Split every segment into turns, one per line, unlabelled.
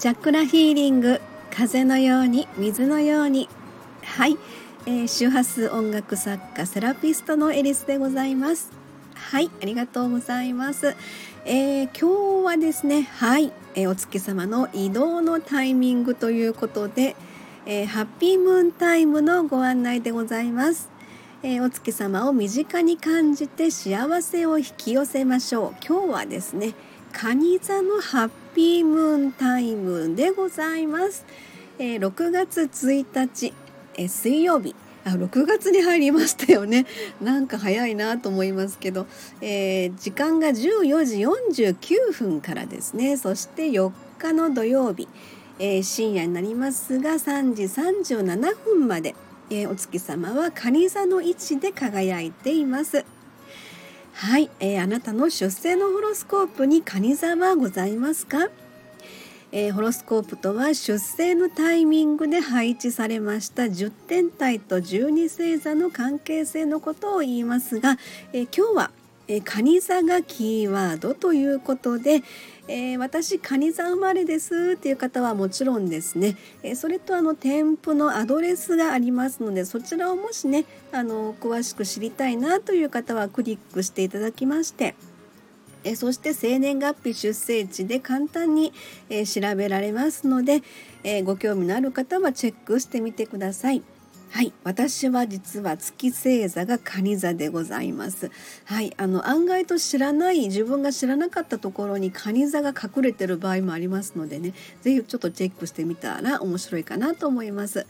チャクラヒーリング風のように水のように。はい、えー、周波数音楽作家セラピストのエリスでございます。はい。ありがとうございます、えー、今日はですねはい、えー、お月様の移動のタイミングということで、えハッピームーンタイムのご案内でございます。えー、お月様を身近に感じて幸せを引き寄せましょう。今日はですね蟹座のハッピームーンタイムでございます、えー、6月1日、えー、水曜日。あ6月に入りましたよね。なんか早いなと思いますけど、えー、時間が14時49分からですね。そして4日の土曜日、えー、深夜になりますが3時37分まで、えー、お月様は蟹座の位置で輝いています。はい、えー、あなたの出生のホロスコープに蟹座はございますか、えー、ホロスコープとは出生のタイミングで配置されました10天体と12星座の関係性のことを言いますが、えー、今日はえ蟹座がキーワードということで、えー、私蟹座生まれですっていう方はもちろんですね、えー、それとあの添付のアドレスがありますのでそちらをもしねあの詳しく知りたいなという方はクリックしていただきましてえそして生年月日出生地で簡単に、え調べられますので、えご興味のある方はチェックしてみてください。はい、私は実は月星座が蟹座でございます。はい、あの案外と知らない自分が知らなかったところに蟹座が隠れてる場合もありますのでね、是非ちょっとチェックしてみたら面白いかなと思います。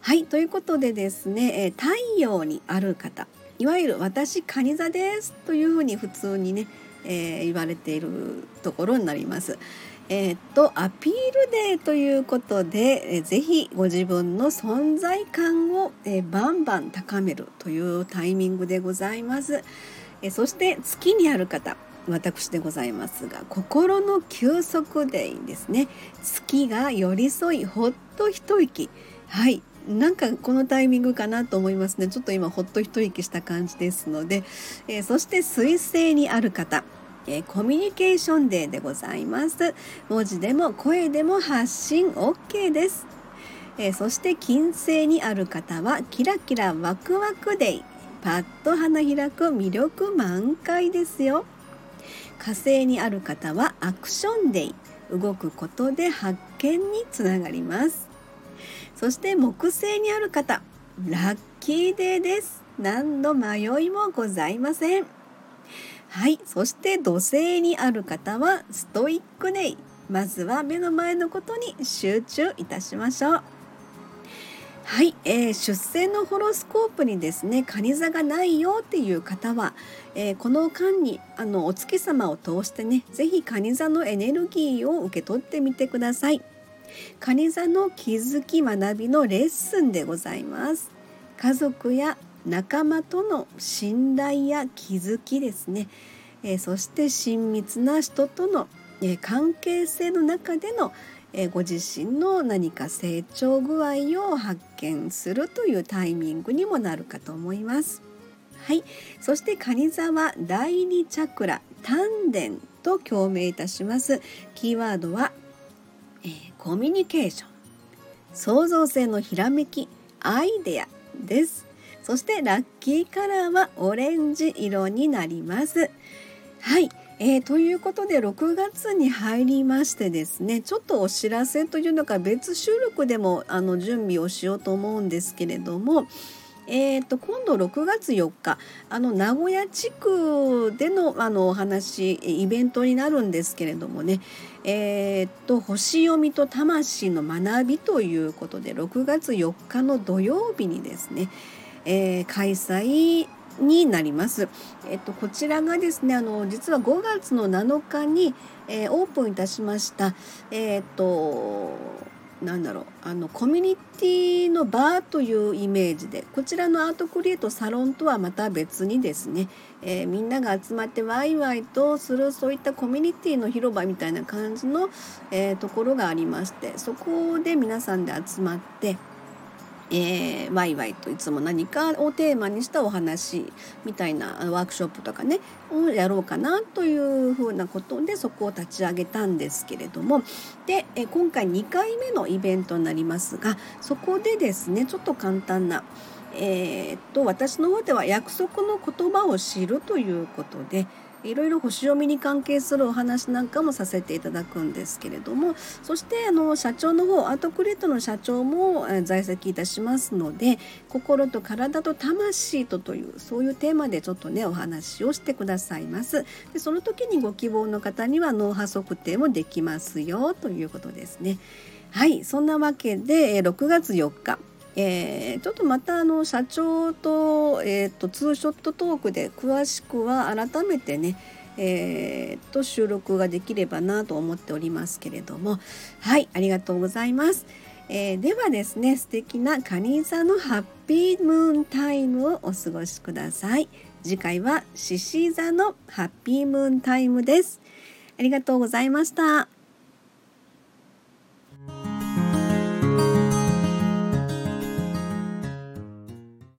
はい、ということでですね、え太陽にある方、いわゆる私蟹座ですというふうに普通にね、えー、言われているところになります。えー、っとアピールデーということで、えー、ぜひご自分の存在感を、えー、バンバン高めるというタイミングでございます。えー、そして月にある方私でございますが心の休息デイですね。月が寄り添いほっと一息。はい。なんかこのタイミングかなと思いますね。ちょっと今ほっと一息した感じですので、えー、そして水星にある方。えー、コミュニケーションデーでございます。文字でも声でも発信 OK です、えー、そして金星にある方はキラキラワクワクデイ。パッと花開く魅力満開ですよ。火星にある方はアクションデイ。動くことで発見につながります。そして木星にある方ラッキーデーです。何の迷いもございません。はい。そして土星にある方はストイックネイ。まずは目の前のことに集中いたしましょう。はい、えー、出生のホロスコープにですね蟹座がないよっていう方は、えー、この間にあのお月様を通してね是非蟹座のエネルギーを受け取ってみてください。蟹座の気づき学びのレッスンでございます。家族や仲間との信頼や気づきですね、えー、そして親密な人との、えー、関係性の中での、えー、ご自身の何か成長具合を発見するというタイミングにもなるかと思います。はい、そして蟹座は第二チャクラ丹田と共鳴いたします。キーワードは、えコミュニケーション、創造性のひらめき、アイデアです。そしてラッキーカラーはオレンジ色になります。はい、えー、ということで6月に入りましてですねちょっとお知らせというのか別収録でもあの準備をしようと思うんですけれどもえーと、今度6月4日あの名古屋地区でのあのお話イベントになるんですけれどもねえーと星読みと魂の学びということで6月4日の土曜日にですねえー、開催になります。えっと、こちらがですねあの実は5月の7日に、えー、オープンいたしました、えー、っとなんだろうあのコミュニティのバーというイメージでこちらのアートクリエイトサロンとはまた別にですね、えー、みんなが集まってワイワイとするそういったコミュニティの広場みたいな感じの、えー、ところがありましてそこで皆さんで集まってえー、ワイワイといつも何かをテーマにしたお話みたいなワークショップとかねをやろうかなというふうなことでそこを立ち上げたんですけれども。で、え、今回2回目のイベントになりますがそこでですねちょっと簡単なえー、っと私の方では約束の言葉を知るということでいろいろ星読みに関係するお話なんかもさせていただくんですけれどもそしてあの社長の方アートクリエイトの社長も在籍いたしますので心と体と魂とというそういうテーマでちょっとねお話をしてくださいます。でその時にご希望の方には脳波測定もできますよということですね。はいそんなわけで6月4日えー、ちょっとまたあの社長と,、えーと、ツーショットトークで詳しくは改めてねえー、と収録ができればなと思っておりますけれども。はいありがとうございます、えー、ではですね素敵なカニ座のハッピームーンタイムをお過ごしください。次回は獅子座のハッピームーンタイムです。ありがとうございました。